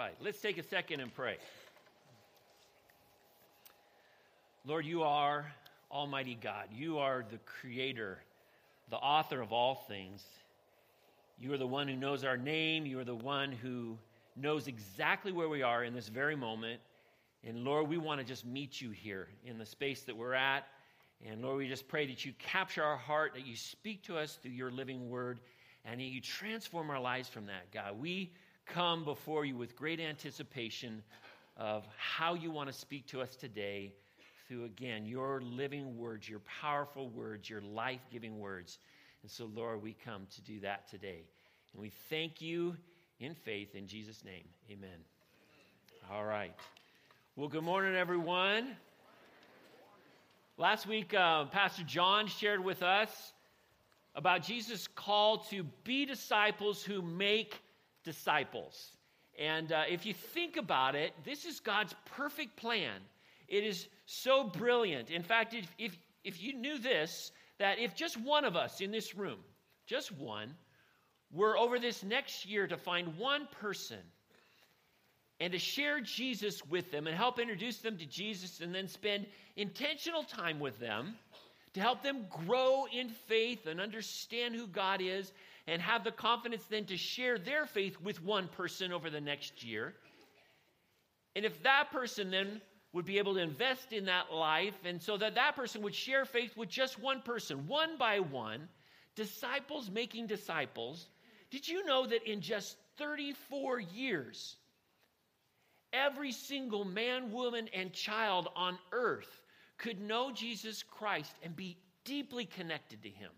right, let's take a second and pray. Lord, you are Almighty God. You are the creator, the author of all things. You are the one who knows our name. You are the one who knows exactly where we are in this very moment. And Lord, we want to just meet you here in the space that we're at. And Lord, we just pray that you capture our heart, that you speak to us through your living word, and that you transform our lives from that, God. We come before you with great anticipation of how you want to speak to us today through, again, your living words, your powerful words, your life giving words. And so, Lord, we come to do that today. And we thank you in faith in Jesus' name. Amen. All right. Well, good morning, everyone. Last week, uh, Pastor John shared with us about Jesus' call to be disciples who make disciples. And uh, if you think about it, this is God's perfect plan. It is so brilliant. In fact, if, if, if you knew this, that if just one of us in this room, just one, were over this next year to find one person and to share Jesus with them and help introduce them to Jesus and then spend intentional time with them to help them grow in faith and understand who God is and have the confidence then to share their faith with one person over the next year. And if that person then would be able to invest in that life, and so that that person would share faith with just one person, one by one, disciples making disciples. Did you know that in just 34 years, every single man, woman, and child on earth could know Jesus Christ and be deeply connected to him?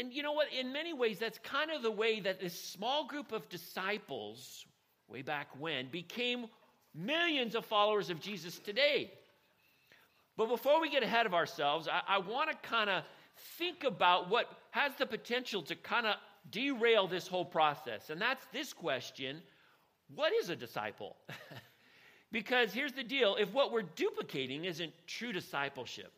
And you know what? In many ways, that's kind of the way that this small group of disciples, way back when, became millions of followers of Jesus today. But before we get ahead of ourselves, I, I want to kind of think about what has the potential to kind of derail this whole process. And that's this question What is a disciple? because here's the deal if what we're duplicating isn't true discipleship,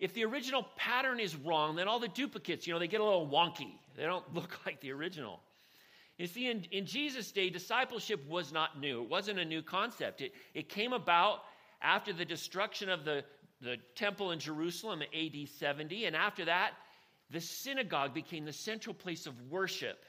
if the original pattern is wrong, then all the duplicates, you know, they get a little wonky. They don't look like the original. You see, in, in Jesus' day, discipleship was not new. It wasn't a new concept. It, it came about after the destruction of the, the temple in Jerusalem in AD 70. And after that, the synagogue became the central place of worship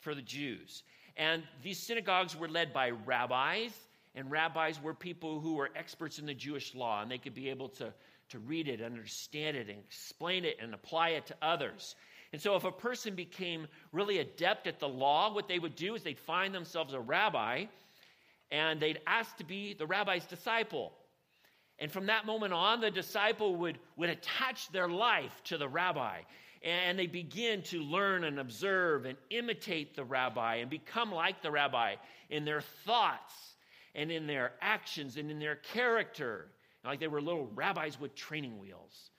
for the Jews. And these synagogues were led by rabbis, and rabbis were people who were experts in the Jewish law, and they could be able to, to read it, understand it, and explain it, and apply it to others. And so, if a person became really adept at the law, what they would do is they'd find themselves a rabbi and they'd ask to be the rabbi's disciple. And from that moment on, the disciple would, would attach their life to the rabbi. And they begin to learn and observe and imitate the rabbi and become like the rabbi in their thoughts and in their actions and in their character. Like they were little rabbis with training wheels.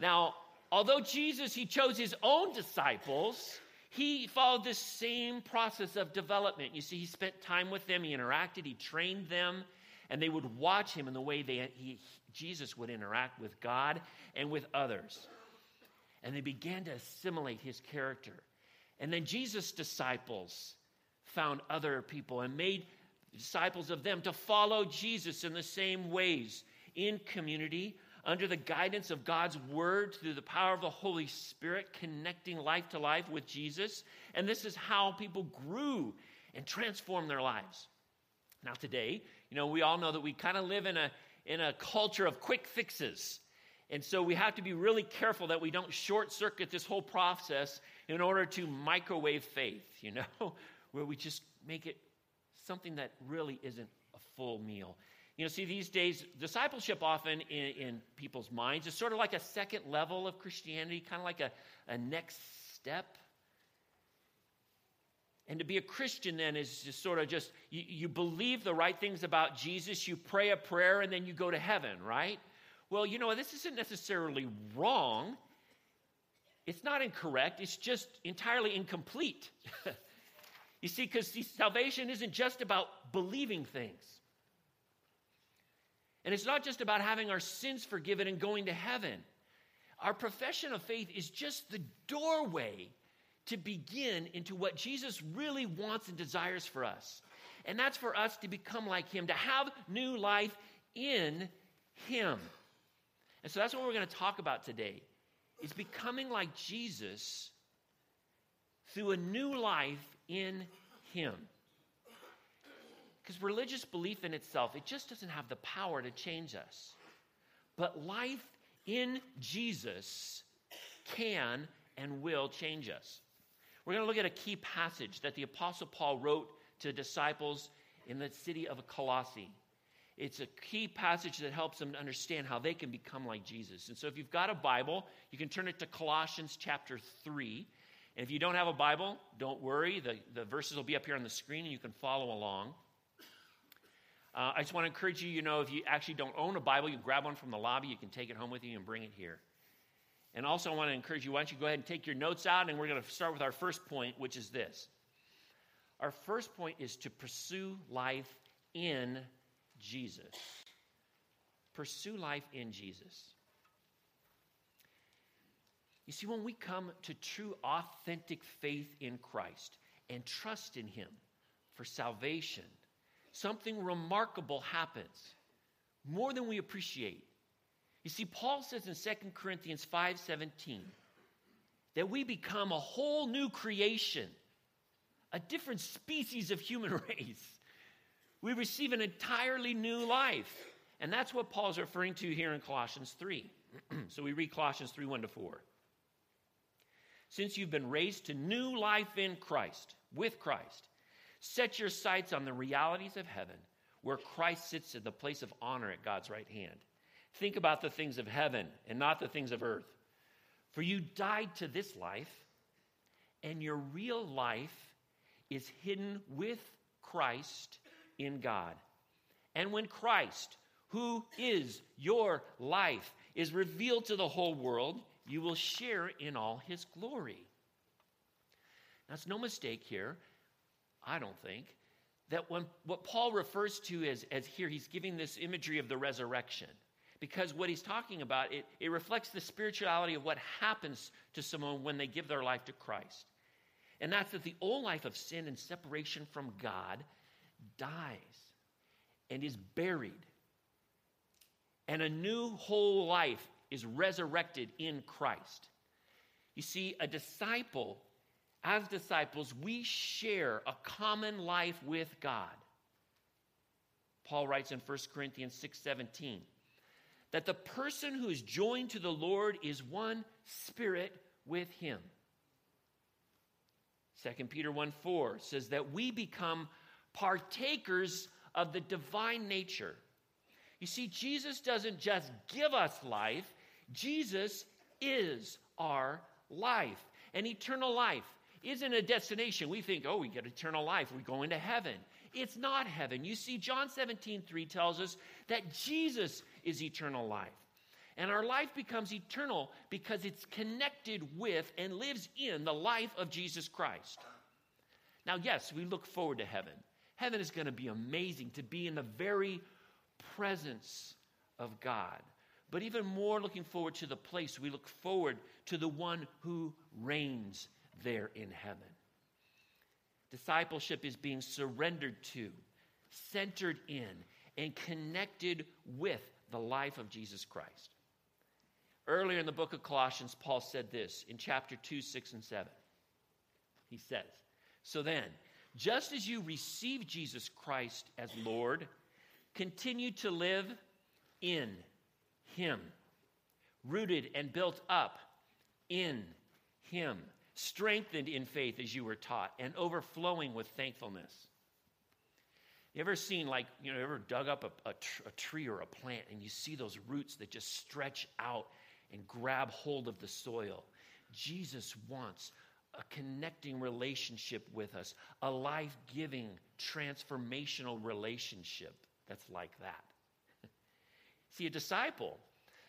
Now, although Jesus, he chose his own disciples, he followed the same process of development. You see, he spent time with them, he interacted, he trained them, and they would watch him in the way they, he, Jesus would interact with God and with others. And they began to assimilate his character. And then Jesus' disciples found other people and made disciples of them to follow Jesus in the same ways in community, under the guidance of God's word through the power of the Holy Spirit, connecting life to life with Jesus. And this is how people grew and transformed their lives. Now, today, you know, we all know that we kind of live in a, in a culture of quick fixes. And so we have to be really careful that we don't short circuit this whole process in order to microwave faith, you know, where we just make it something that really isn't a full meal. You know, see, these days, discipleship often in, in people's minds is sort of like a second level of Christianity, kind of like a, a next step. And to be a Christian then is just sort of just, you, you believe the right things about Jesus, you pray a prayer, and then you go to heaven, right? Well, you know, this isn't necessarily wrong. It's not incorrect, it's just entirely incomplete. you see, because salvation isn't just about believing things. And it's not just about having our sins forgiven and going to heaven. Our profession of faith is just the doorway to begin into what Jesus really wants and desires for us. And that's for us to become like him, to have new life in him. And so that's what we're going to talk about today. Is becoming like Jesus through a new life in him. Because religious belief in itself, it just doesn't have the power to change us. But life in Jesus can and will change us. We're going to look at a key passage that the Apostle Paul wrote to disciples in the city of Colossae. It's a key passage that helps them to understand how they can become like Jesus. And so, if you've got a Bible, you can turn it to Colossians chapter 3. And if you don't have a Bible, don't worry. The, the verses will be up here on the screen and you can follow along. Uh, I just want to encourage you, you know, if you actually don't own a Bible, you can grab one from the lobby, you can take it home with you and bring it here. And also, I want to encourage you, why don't you go ahead and take your notes out, and we're going to start with our first point, which is this. Our first point is to pursue life in Jesus. Pursue life in Jesus. You see, when we come to true, authentic faith in Christ and trust in Him for salvation, something remarkable happens more than we appreciate. You see, Paul says in 2 Corinthians 5:17 that we become a whole new creation, a different species of human race. We receive an entirely new life. And that's what Paul's referring to here in Colossians 3. so we read Colossians 3 1 to 4 since you've been raised to new life in Christ, with Christ, set your sights on the realities of heaven, where Christ sits at the place of honor at God's right hand. Think about the things of heaven and not the things of earth. For you died to this life, and your real life is hidden with Christ in God. And when Christ, who is your life, is revealed to the whole world, you will share in all his glory. That's no mistake here, I don't think, that when what Paul refers to as, as here, he's giving this imagery of the resurrection. Because what he's talking about, it, it reflects the spirituality of what happens to someone when they give their life to Christ. And that's that the old life of sin and separation from God dies and is buried. And a new whole life is resurrected in Christ. You see, a disciple, as disciples, we share a common life with God. Paul writes in 1 Corinthians 6:17 that the person who is joined to the Lord is one spirit with him. 2 Peter 1 4 says that we become partakers of the divine nature. You see, Jesus doesn't just give us life, Jesus is our life. And eternal life isn't a destination. We think, oh, we get eternal life. We go into heaven. It's not heaven. You see, John 17, 3 tells us that Jesus is eternal life. And our life becomes eternal because it's connected with and lives in the life of Jesus Christ. Now, yes, we look forward to heaven. Heaven is going to be amazing to be in the very presence of God. But even more looking forward to the place, we look forward to the one who reigns there in heaven. Discipleship is being surrendered to, centered in, and connected with the life of Jesus Christ. Earlier in the book of Colossians, Paul said this in chapter 2, 6, and 7. He says, So then, just as you receive Jesus Christ as Lord, continue to live in him, rooted and built up in Him, strengthened in faith as you were taught, and overflowing with thankfulness. You ever seen, like, you know, ever dug up a, a, tr- a tree or a plant and you see those roots that just stretch out and grab hold of the soil? Jesus wants a connecting relationship with us, a life giving, transformational relationship that's like that. See, a disciple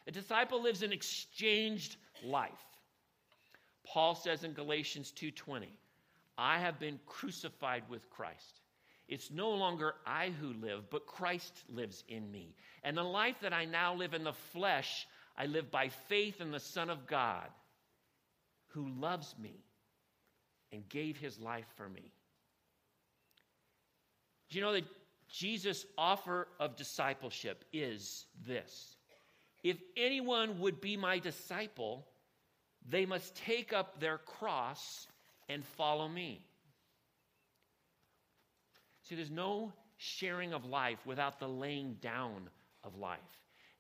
a disciple lives an exchanged life. Paul says in Galatians 2:20, I have been crucified with Christ. It's no longer I who live, but Christ lives in me. And the life that I now live in the flesh, I live by faith in the Son of God who loves me and gave his life for me. Do you know that Jesus' offer of discipleship is this? If anyone would be my disciple, they must take up their cross and follow me. See, there's no sharing of life without the laying down of life.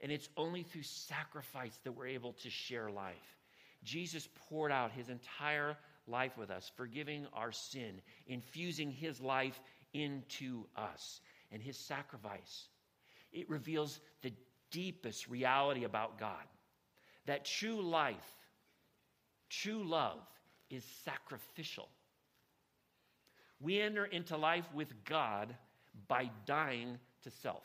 And it's only through sacrifice that we're able to share life. Jesus poured out his entire life with us, forgiving our sin, infusing his life into us. And his sacrifice, it reveals the deepest reality about God that true life, true love, is sacrificial. We enter into life with God by dying to self.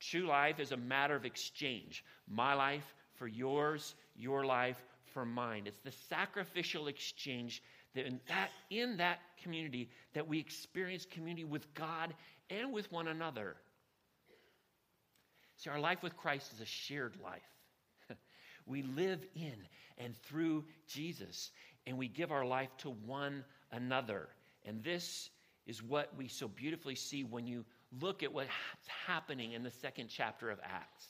True life is a matter of exchange. My life for yours, your life for mine. It's the sacrificial exchange that in that, in that community that we experience community with God and with one another. See, our life with Christ is a shared life. we live in and through Jesus, and we give our life to one another. And this is what we so beautifully see when you look at what's happening in the second chapter of Acts.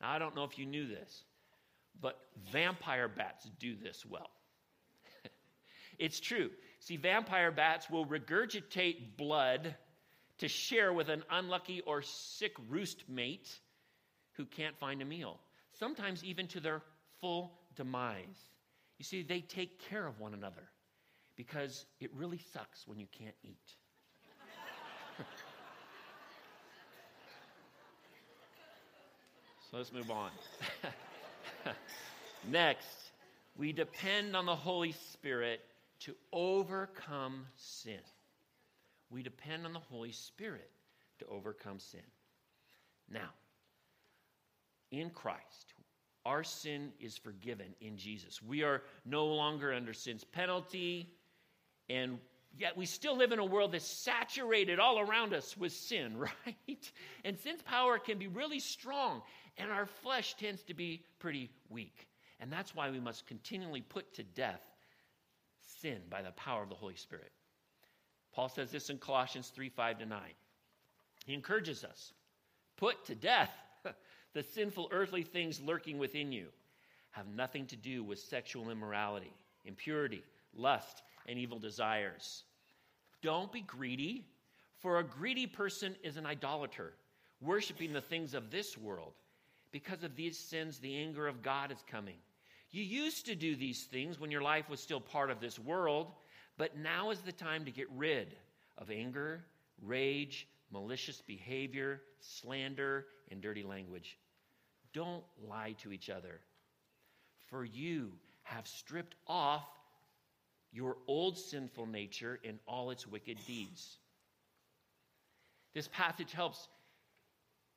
Now, I don't know if you knew this, but vampire bats do this well. It's true. See, vampire bats will regurgitate blood to share with an unlucky or sick roost mate who can't find a meal, sometimes even to their full demise. You see, they take care of one another because it really sucks when you can't eat. so let's move on. Next, we depend on the Holy Spirit to overcome sin. We depend on the Holy Spirit to overcome sin. Now, in Christ, our sin is forgiven in Jesus. We are no longer under sin's penalty, and yet we still live in a world that's saturated all around us with sin, right? And sin's power can be really strong, and our flesh tends to be pretty weak. And that's why we must continually put to death sin by the power of the Holy Spirit. Paul says this in Colossians 3 5 to 9. He encourages us put to death the sinful earthly things lurking within you. Have nothing to do with sexual immorality, impurity, lust, and evil desires. Don't be greedy, for a greedy person is an idolater, worshiping the things of this world. Because of these sins, the anger of God is coming. You used to do these things when your life was still part of this world, but now is the time to get rid of anger, rage, malicious behavior, slander, and dirty language. Don't lie to each other, for you have stripped off your old sinful nature and all its wicked deeds. This passage helps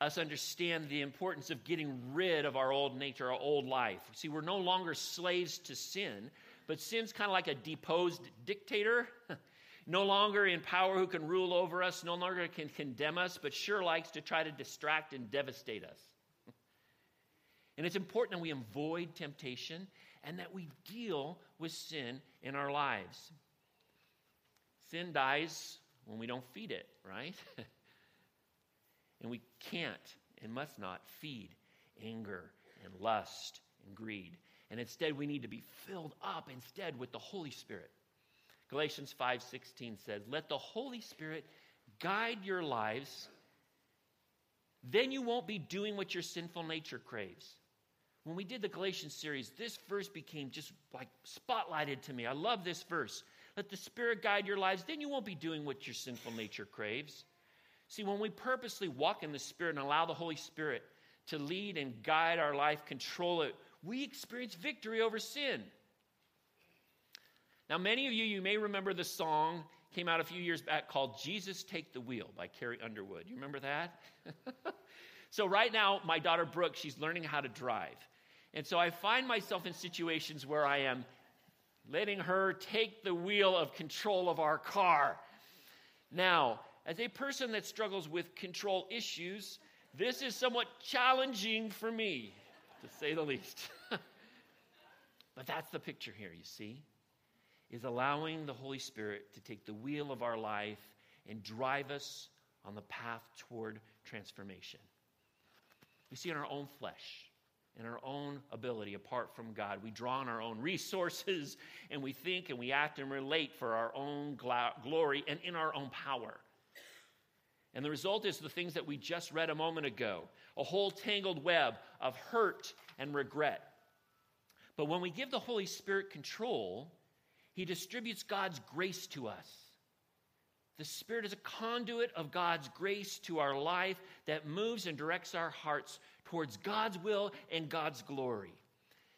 us understand the importance of getting rid of our old nature, our old life. See, we're no longer slaves to sin, but sin's kind of like a deposed dictator. no longer in power who can rule over us, no longer can condemn us, but sure likes to try to distract and devastate us. and it's important that we avoid temptation and that we deal with sin in our lives. Sin dies when we don't feed it, right? And we can't and must not feed anger and lust and greed. And instead, we need to be filled up instead with the Holy Spirit. Galatians 5:16 says, "Let the Holy Spirit guide your lives. Then you won't be doing what your sinful nature craves." When we did the Galatians series, this verse became just like spotlighted to me. I love this verse. Let the Spirit guide your lives, then you won't be doing what your sinful nature craves. See, when we purposely walk in the Spirit and allow the Holy Spirit to lead and guide our life, control it, we experience victory over sin. Now, many of you, you may remember the song came out a few years back called Jesus Take the Wheel by Carrie Underwood. You remember that? so, right now, my daughter Brooke, she's learning how to drive. And so I find myself in situations where I am letting her take the wheel of control of our car. Now, as a person that struggles with control issues, this is somewhat challenging for me, to say the least. but that's the picture here, you see, is allowing the Holy Spirit to take the wheel of our life and drive us on the path toward transformation. We see in our own flesh, in our own ability apart from God, we draw on our own resources and we think and we act and relate for our own glory and in our own power. And the result is the things that we just read a moment ago a whole tangled web of hurt and regret. But when we give the Holy Spirit control, He distributes God's grace to us. The Spirit is a conduit of God's grace to our life that moves and directs our hearts towards God's will and God's glory.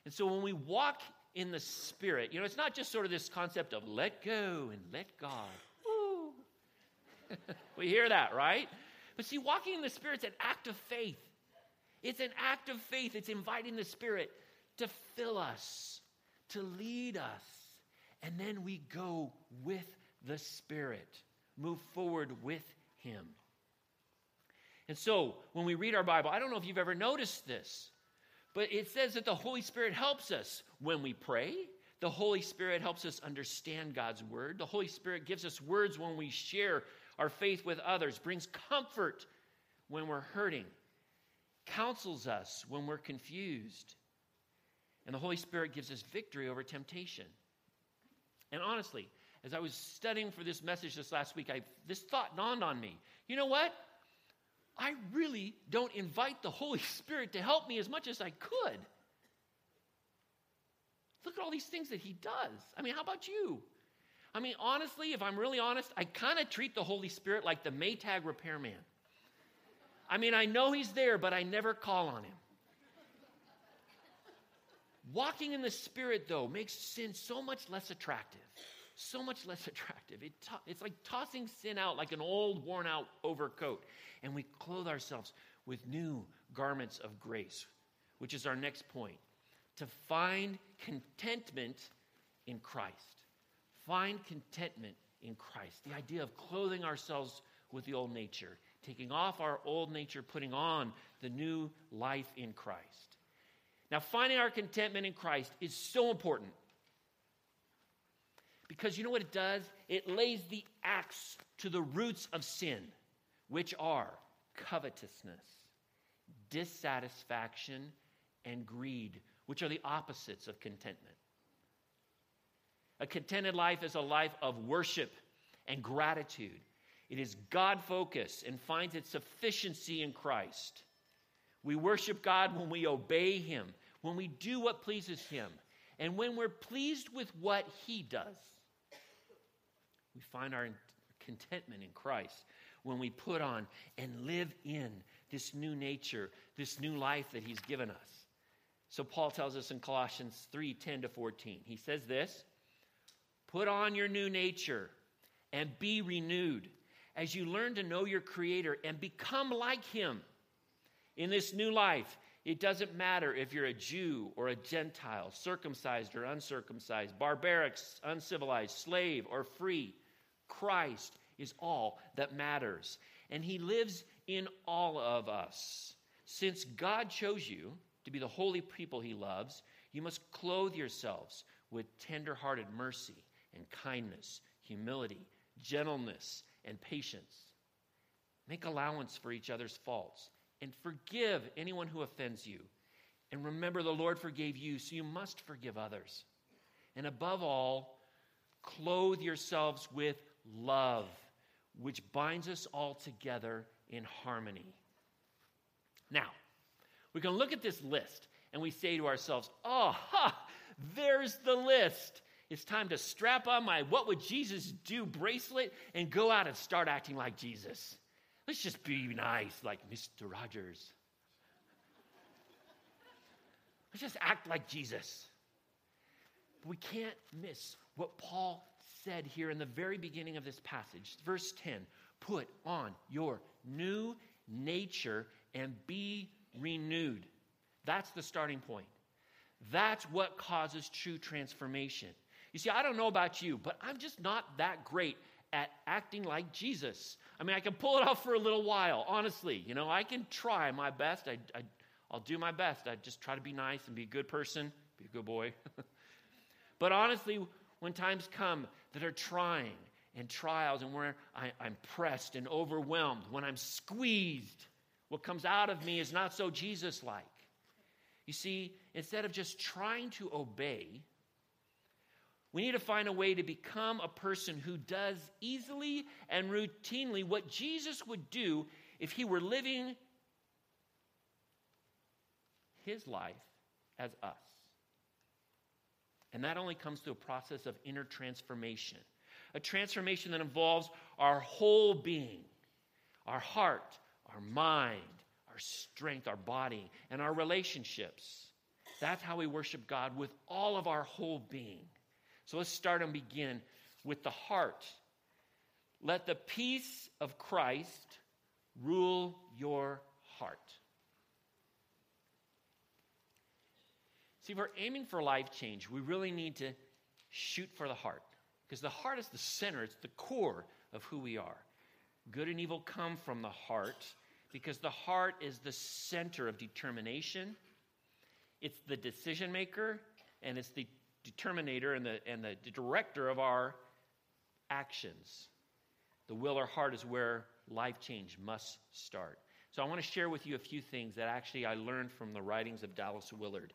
And so when we walk in the Spirit, you know, it's not just sort of this concept of let go and let God. we hear that, right? But see, walking in the Spirit's an act of faith. It's an act of faith. It's inviting the Spirit to fill us, to lead us. And then we go with the Spirit, move forward with Him. And so, when we read our Bible, I don't know if you've ever noticed this, but it says that the Holy Spirit helps us when we pray. The Holy Spirit helps us understand God's word. The Holy Spirit gives us words when we share our faith with others, brings comfort when we're hurting, counsels us when we're confused. And the Holy Spirit gives us victory over temptation. And honestly, as I was studying for this message this last week, I, this thought dawned on me. You know what? I really don't invite the Holy Spirit to help me as much as I could. Look at all these things that He does. I mean, how about you? I mean, honestly, if I'm really honest, I kind of treat the Holy Spirit like the Maytag repairman. I mean, I know He's there, but I never call on Him. Walking in the Spirit, though, makes sin so much less attractive. So much less attractive. It to- it's like tossing sin out like an old, worn out overcoat. And we clothe ourselves with new garments of grace, which is our next point to find contentment in Christ. Find contentment in Christ. The idea of clothing ourselves with the old nature, taking off our old nature, putting on the new life in Christ. Now, finding our contentment in Christ is so important because you know what it does? It lays the axe to the roots of sin, which are covetousness, dissatisfaction, and greed, which are the opposites of contentment. A contented life is a life of worship and gratitude. It is God focused and finds its sufficiency in Christ. We worship God when we obey Him, when we do what pleases Him, and when we're pleased with what He does. We find our contentment in Christ when we put on and live in this new nature, this new life that He's given us. So Paul tells us in Colossians 3 10 to 14. He says this Put on your new nature and be renewed as you learn to know your Creator and become like Him. In this new life, it doesn't matter if you're a Jew or a Gentile, circumcised or uncircumcised, barbaric, uncivilized, slave or free. Christ is all that matters. And He lives in all of us. Since God chose you to be the holy people He loves, you must clothe yourselves with tenderhearted mercy and kindness, humility, gentleness, and patience. Make allowance for each other's faults and forgive anyone who offends you. And remember, the Lord forgave you, so you must forgive others. And above all, clothe yourselves with love, which binds us all together in harmony. Now, we can look at this list and we say to ourselves, oh, ha, there's the list. It's time to strap on my What Would Jesus Do bracelet and go out and start acting like Jesus. Let's just be nice, like Mr. Rogers. Let's just act like Jesus. But we can't miss what Paul said here in the very beginning of this passage. Verse 10 Put on your new nature and be renewed. That's the starting point. That's what causes true transformation. You see, I don't know about you, but I'm just not that great at acting like Jesus. I mean, I can pull it off for a little while, honestly. You know, I can try my best. I, I, will do my best. I just try to be nice and be a good person, be a good boy. But honestly, when times come that are trying and trials and where I, I'm pressed and overwhelmed, when I'm squeezed, what comes out of me is not so Jesus like. You see, instead of just trying to obey, we need to find a way to become a person who does easily and routinely what Jesus would do if he were living his life as us. And that only comes through a process of inner transformation, a transformation that involves our whole being, our heart, our mind, our strength, our body, and our relationships. That's how we worship God with all of our whole being. So let's start and begin with the heart. Let the peace of Christ rule your heart. See, if we're aiming for life change, we really need to shoot for the heart because the heart is the center, it's the core of who we are. Good and evil come from the heart because the heart is the center of determination, it's the decision maker, and it's the determinator and the, and the director of our actions. The will or heart is where life change must start. So I want to share with you a few things that actually I learned from the writings of Dallas Willard.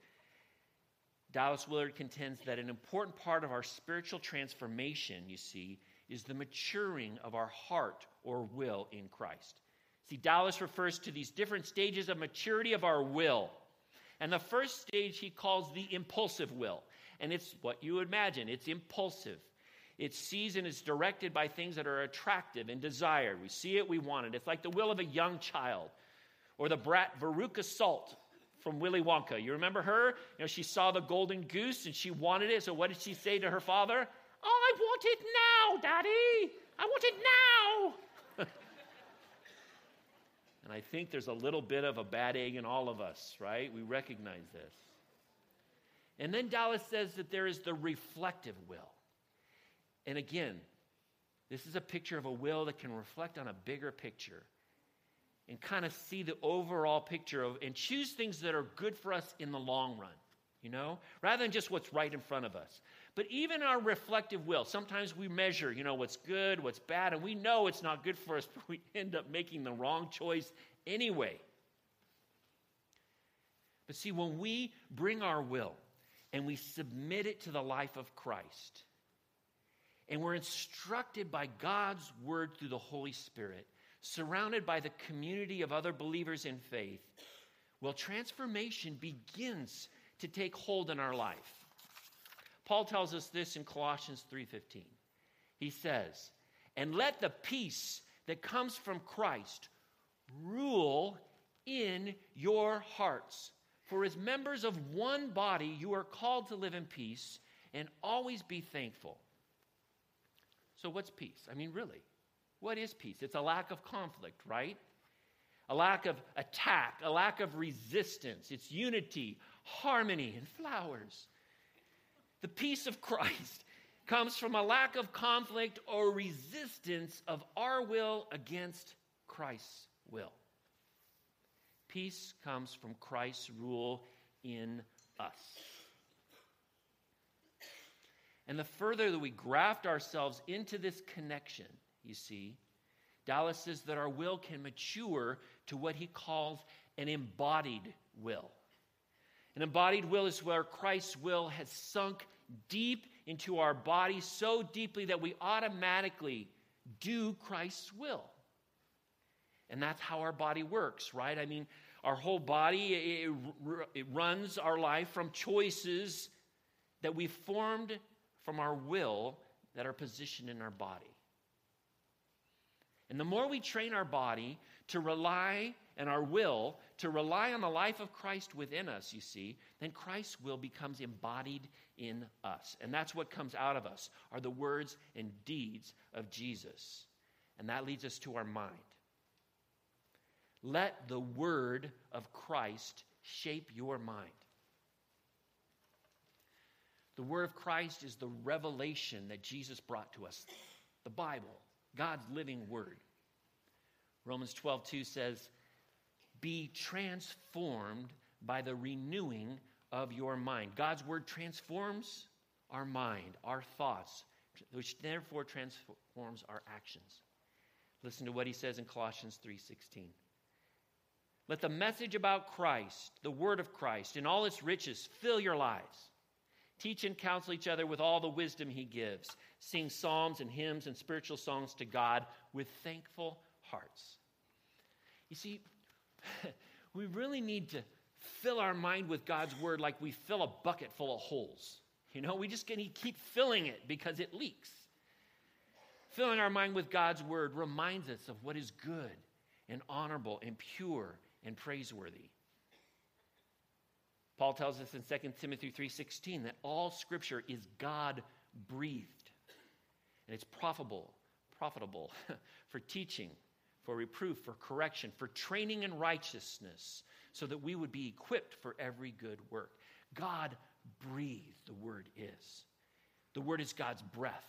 Dallas Willard contends that an important part of our spiritual transformation, you see, is the maturing of our heart or will in Christ. See, Dallas refers to these different stages of maturity of our will. And the first stage he calls the impulsive will. And it's what you imagine it's impulsive. It sees and is directed by things that are attractive and desired. We see it, we want it. It's like the will of a young child or the brat Veruca Salt from Willy Wonka. You remember her? You know, she saw the golden goose and she wanted it. So what did she say to her father? I want it now, Daddy. I want it now. and I think there's a little bit of a bad egg in all of us, right? We recognize this. And then Dallas says that there is the reflective will. And again, this is a picture of a will that can reflect on a bigger picture and kind of see the overall picture of and choose things that are good for us in the long run, you know, rather than just what's right in front of us. But even our reflective will, sometimes we measure, you know, what's good, what's bad, and we know it's not good for us, but we end up making the wrong choice anyway. But see, when we bring our will and we submit it to the life of Christ, and we're instructed by God's word through the Holy Spirit, surrounded by the community of other believers in faith, well, transformation begins to take hold in our life. Paul tells us this in Colossians 3:15. He says, "And let the peace that comes from Christ rule in your hearts. For as members of one body, you are called to live in peace and always be thankful." So what's peace? I mean, really, what is peace? It's a lack of conflict, right? A lack of attack, a lack of resistance. It's unity, harmony, and flowers. The peace of Christ comes from a lack of conflict or resistance of our will against Christ's will. Peace comes from Christ's rule in us. And the further that we graft ourselves into this connection, you see. Dallas says that our will can mature to what he calls an embodied will. An embodied will is where Christ's will has sunk deep into our body so deeply that we automatically do Christ's will. And that's how our body works, right? I mean, our whole body, it, it runs our life from choices that we formed from our will that are positioned in our body. And the more we train our body to rely and our will to rely on the life of Christ within us, you see, then Christ's will becomes embodied in us. And that's what comes out of us are the words and deeds of Jesus. And that leads us to our mind. Let the word of Christ shape your mind. The word of Christ is the revelation that Jesus brought to us, the Bible. God's living word. Romans 12, 2 says, Be transformed by the renewing of your mind. God's word transforms our mind, our thoughts, which therefore transforms our actions. Listen to what he says in Colossians 3:16. Let the message about Christ, the word of Christ, in all its riches fill your lives. Teach and counsel each other with all the wisdom he gives. Sing psalms and hymns and spiritual songs to God with thankful hearts. You see, we really need to fill our mind with God's word like we fill a bucket full of holes. You know, we just can keep filling it because it leaks. Filling our mind with God's word reminds us of what is good and honorable and pure and praiseworthy. Paul tells us in 2 Timothy 3:16 that all scripture is God breathed. And it's profitable, profitable for teaching, for reproof, for correction, for training in righteousness, so that we would be equipped for every good work. God breathed, the word is. The word is God's breath.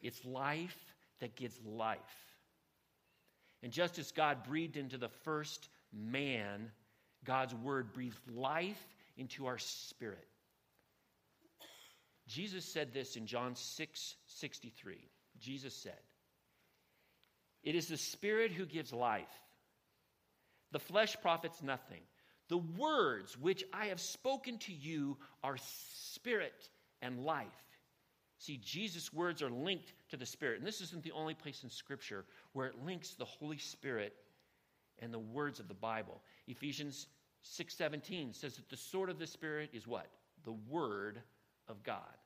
It's life that gives life. And just as God breathed into the first man, God's word breathes life into our spirit. Jesus said this in John 6 63. Jesus said, It is the spirit who gives life. The flesh profits nothing. The words which I have spoken to you are spirit and life. See, Jesus' words are linked to the Spirit. And this isn't the only place in Scripture where it links the Holy Spirit and the words of the Bible. Ephesians 6:17 says that the sword of the spirit is what? The word of God.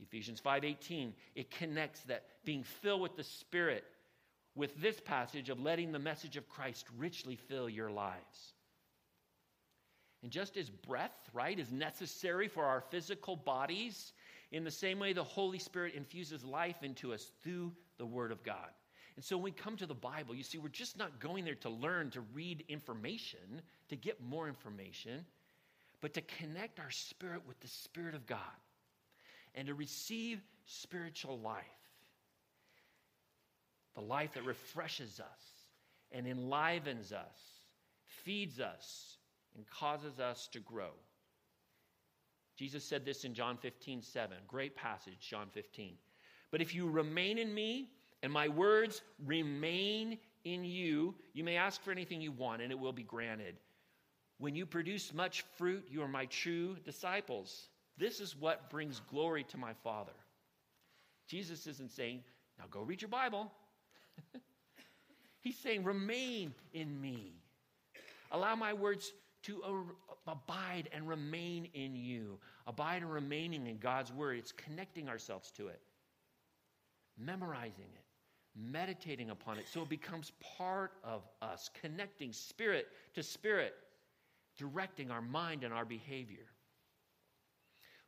Ephesians 5:18 it connects that being filled with the spirit with this passage of letting the message of Christ richly fill your lives. And just as breath, right, is necessary for our physical bodies, in the same way the Holy Spirit infuses life into us through the Word of God. And so when we come to the Bible, you see, we're just not going there to learn to read information, to get more information, but to connect our spirit with the Spirit of God and to receive spiritual life. The life that refreshes us and enlivens us, feeds us, and causes us to grow. Jesus said this in John 15, 7. Great passage, John 15. But if you remain in me and my words remain in you, you may ask for anything you want, and it will be granted. When you produce much fruit, you are my true disciples. This is what brings glory to my Father. Jesus isn't saying, now go read your Bible. He's saying, remain in me. Allow my words to abide and remain in you. Abide and remaining in God's word. It's connecting ourselves to it, memorizing it meditating upon it so it becomes part of us, connecting spirit to spirit, directing our mind and our behavior.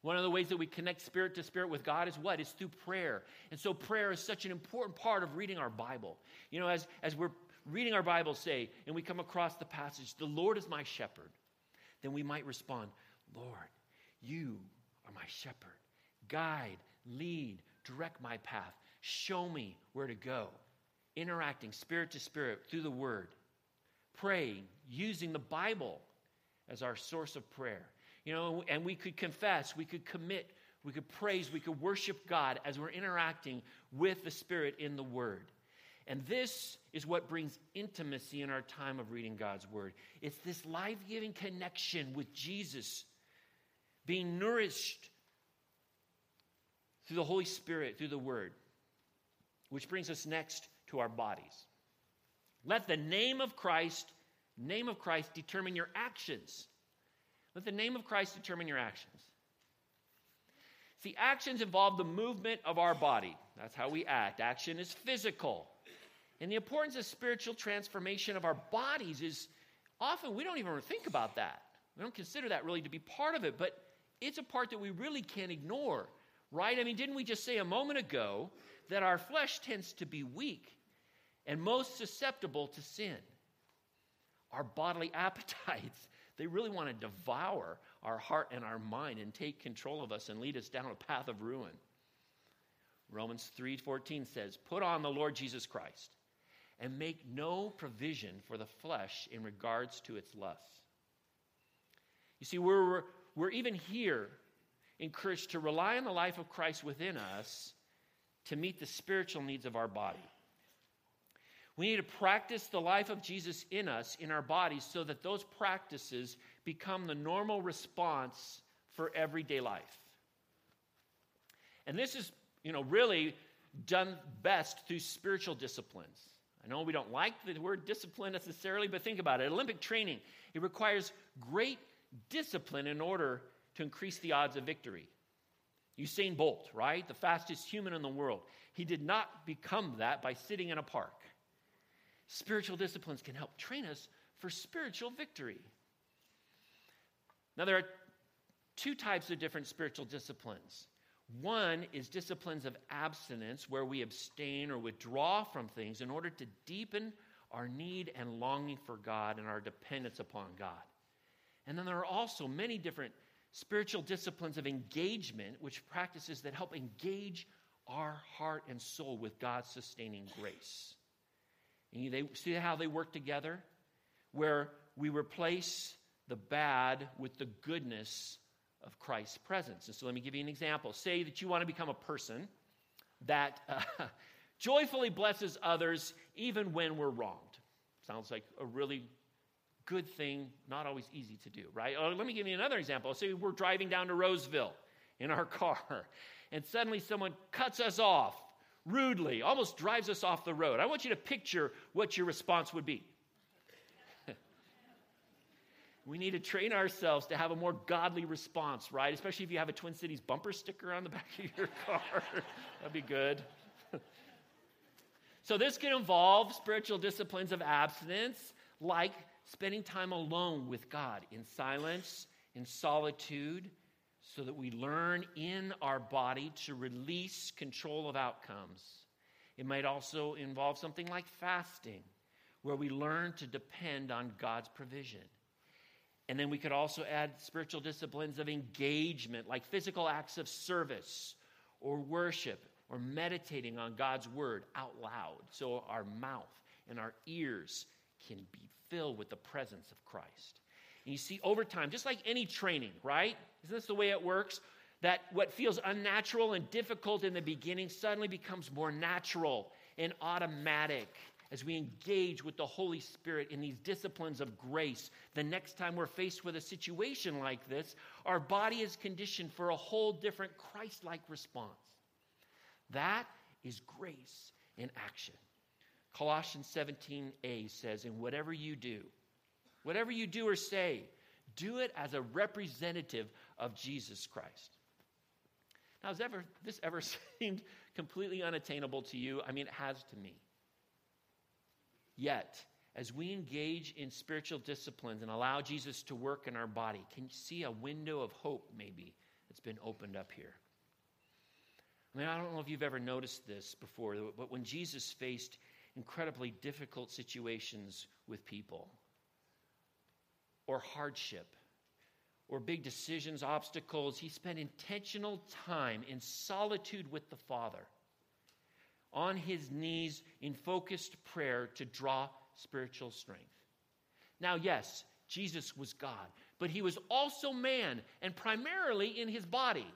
One of the ways that we connect spirit to spirit with God is what? Is through prayer. And so prayer is such an important part of reading our Bible. You know, as, as we're reading our Bible, say, and we come across the passage, the Lord is my shepherd, then we might respond, Lord, you are my shepherd. Guide, lead, direct my path. Show me where to go. Interacting spirit to spirit through the word. Praying, using the Bible as our source of prayer. You know, and we could confess, we could commit, we could praise, we could worship God as we're interacting with the Spirit in the Word. And this is what brings intimacy in our time of reading God's Word. It's this life giving connection with Jesus, being nourished through the Holy Spirit, through the Word. Which brings us next to our bodies. Let the name of Christ, name of Christ determine your actions. Let the name of Christ determine your actions. See, actions involve the movement of our body. That's how we act. Action is physical. And the importance of spiritual transformation of our bodies is often we don't even think about that. We don't consider that really to be part of it, but it's a part that we really can't ignore, right? I mean, didn't we just say a moment ago that our flesh tends to be weak and most susceptible to sin. Our bodily appetites, they really want to devour our heart and our mind and take control of us and lead us down a path of ruin. Romans 3:14 says, "Put on the Lord Jesus Christ and make no provision for the flesh in regards to its lusts." You see, we're, we're even here encouraged to rely on the life of Christ within us to meet the spiritual needs of our body. We need to practice the life of Jesus in us, in our bodies, so that those practices become the normal response for everyday life. And this is, you know, really done best through spiritual disciplines. I know we don't like the word discipline necessarily, but think about it. Olympic training, it requires great discipline in order to increase the odds of victory. Usain Bolt, right? The fastest human in the world. He did not become that by sitting in a park. Spiritual disciplines can help train us for spiritual victory. Now, there are two types of different spiritual disciplines. One is disciplines of abstinence, where we abstain or withdraw from things in order to deepen our need and longing for God and our dependence upon God. And then there are also many different spiritual disciplines of engagement, which practices that help engage our heart and soul with God's sustaining grace. And they see how they work together, where we replace the bad with the goodness of Christ's presence. And so let me give you an example. Say that you want to become a person that uh, joyfully blesses others even when we're wronged. Sounds like a really good thing, not always easy to do, right? Or let me give you another example. Say we're driving down to Roseville in our car, and suddenly someone cuts us off rudely, almost drives us off the road. I want you to picture what your response would be. we need to train ourselves to have a more godly response, right? Especially if you have a Twin Cities bumper sticker on the back of your car. That'd be good. so, this can involve spiritual disciplines of abstinence, like spending time alone with God in silence, in solitude, so that we learn in our body to release control of outcomes. It might also involve something like fasting, where we learn to depend on God's provision. And then we could also add spiritual disciplines of engagement, like physical acts of service or worship or meditating on God's word out loud. So our mouth and our ears can be filled with the presence of Christ. And you see, over time, just like any training, right? Isn't this the way it works? That what feels unnatural and difficult in the beginning suddenly becomes more natural and automatic as we engage with the Holy Spirit in these disciplines of grace. The next time we're faced with a situation like this, our body is conditioned for a whole different Christ like response. That is grace in action. Colossians 17a says, And whatever you do, whatever you do or say, do it as a representative of Jesus Christ. Now, has ever, this ever seemed completely unattainable to you? I mean, it has to me. Yet, as we engage in spiritual disciplines and allow Jesus to work in our body, can you see a window of hope maybe that's been opened up here? I mean, I don't know if you've ever noticed this before, but when Jesus faced incredibly difficult situations with people, or hardship, or big decisions, obstacles. He spent intentional time in solitude with the Father, on his knees in focused prayer to draw spiritual strength. Now, yes, Jesus was God, but he was also man and primarily in his body.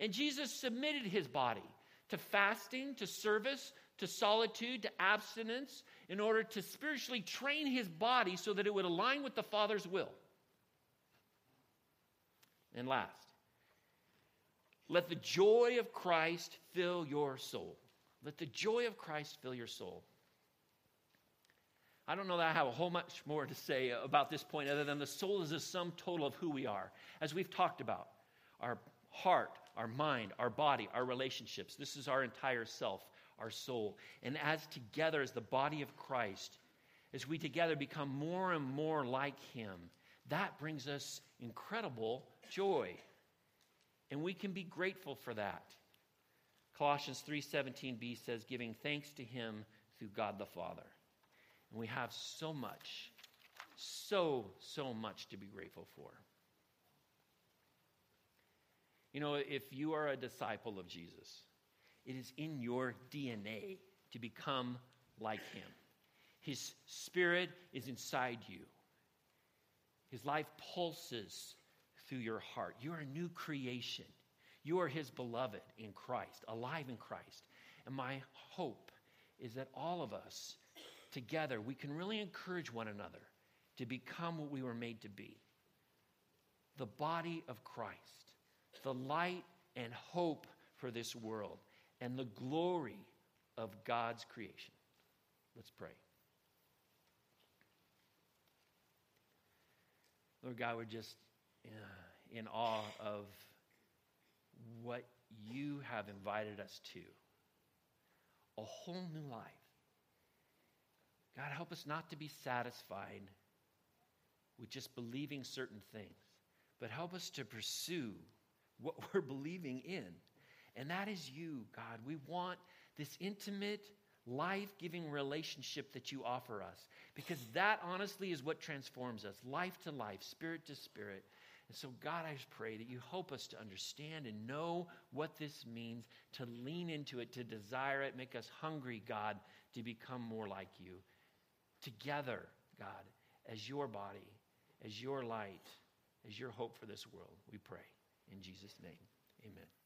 And Jesus submitted his body to fasting, to service, to solitude, to abstinence, in order to spiritually train his body so that it would align with the Father's will. And last, let the joy of Christ fill your soul. Let the joy of Christ fill your soul. I don't know that I have a whole much more to say about this point other than the soul is a sum total of who we are. As we've talked about, our heart, our mind, our body, our relationships. This is our entire self our soul. And as together, as the body of Christ, as we together become more and more like Him, that brings us incredible joy. And we can be grateful for that. Colossians 3:17b says giving thanks to him through God the Father. And we have so much so so much to be grateful for. You know, if you are a disciple of Jesus, it is in your DNA to become like him. His spirit is inside you. His life pulses through your heart. You are a new creation. You are his beloved in Christ, alive in Christ. And my hope is that all of us together, we can really encourage one another to become what we were made to be the body of Christ, the light and hope for this world, and the glory of God's creation. Let's pray. Lord God, we're just uh, in awe of what you have invited us to a whole new life. God, help us not to be satisfied with just believing certain things, but help us to pursue what we're believing in. And that is you, God. We want this intimate, life giving relationship that you offer us because that honestly is what transforms us life to life, spirit to spirit. And so, God, I just pray that you help us to understand and know what this means, to lean into it, to desire it, make us hungry, God, to become more like you. Together, God, as your body, as your light, as your hope for this world, we pray. In Jesus' name, amen.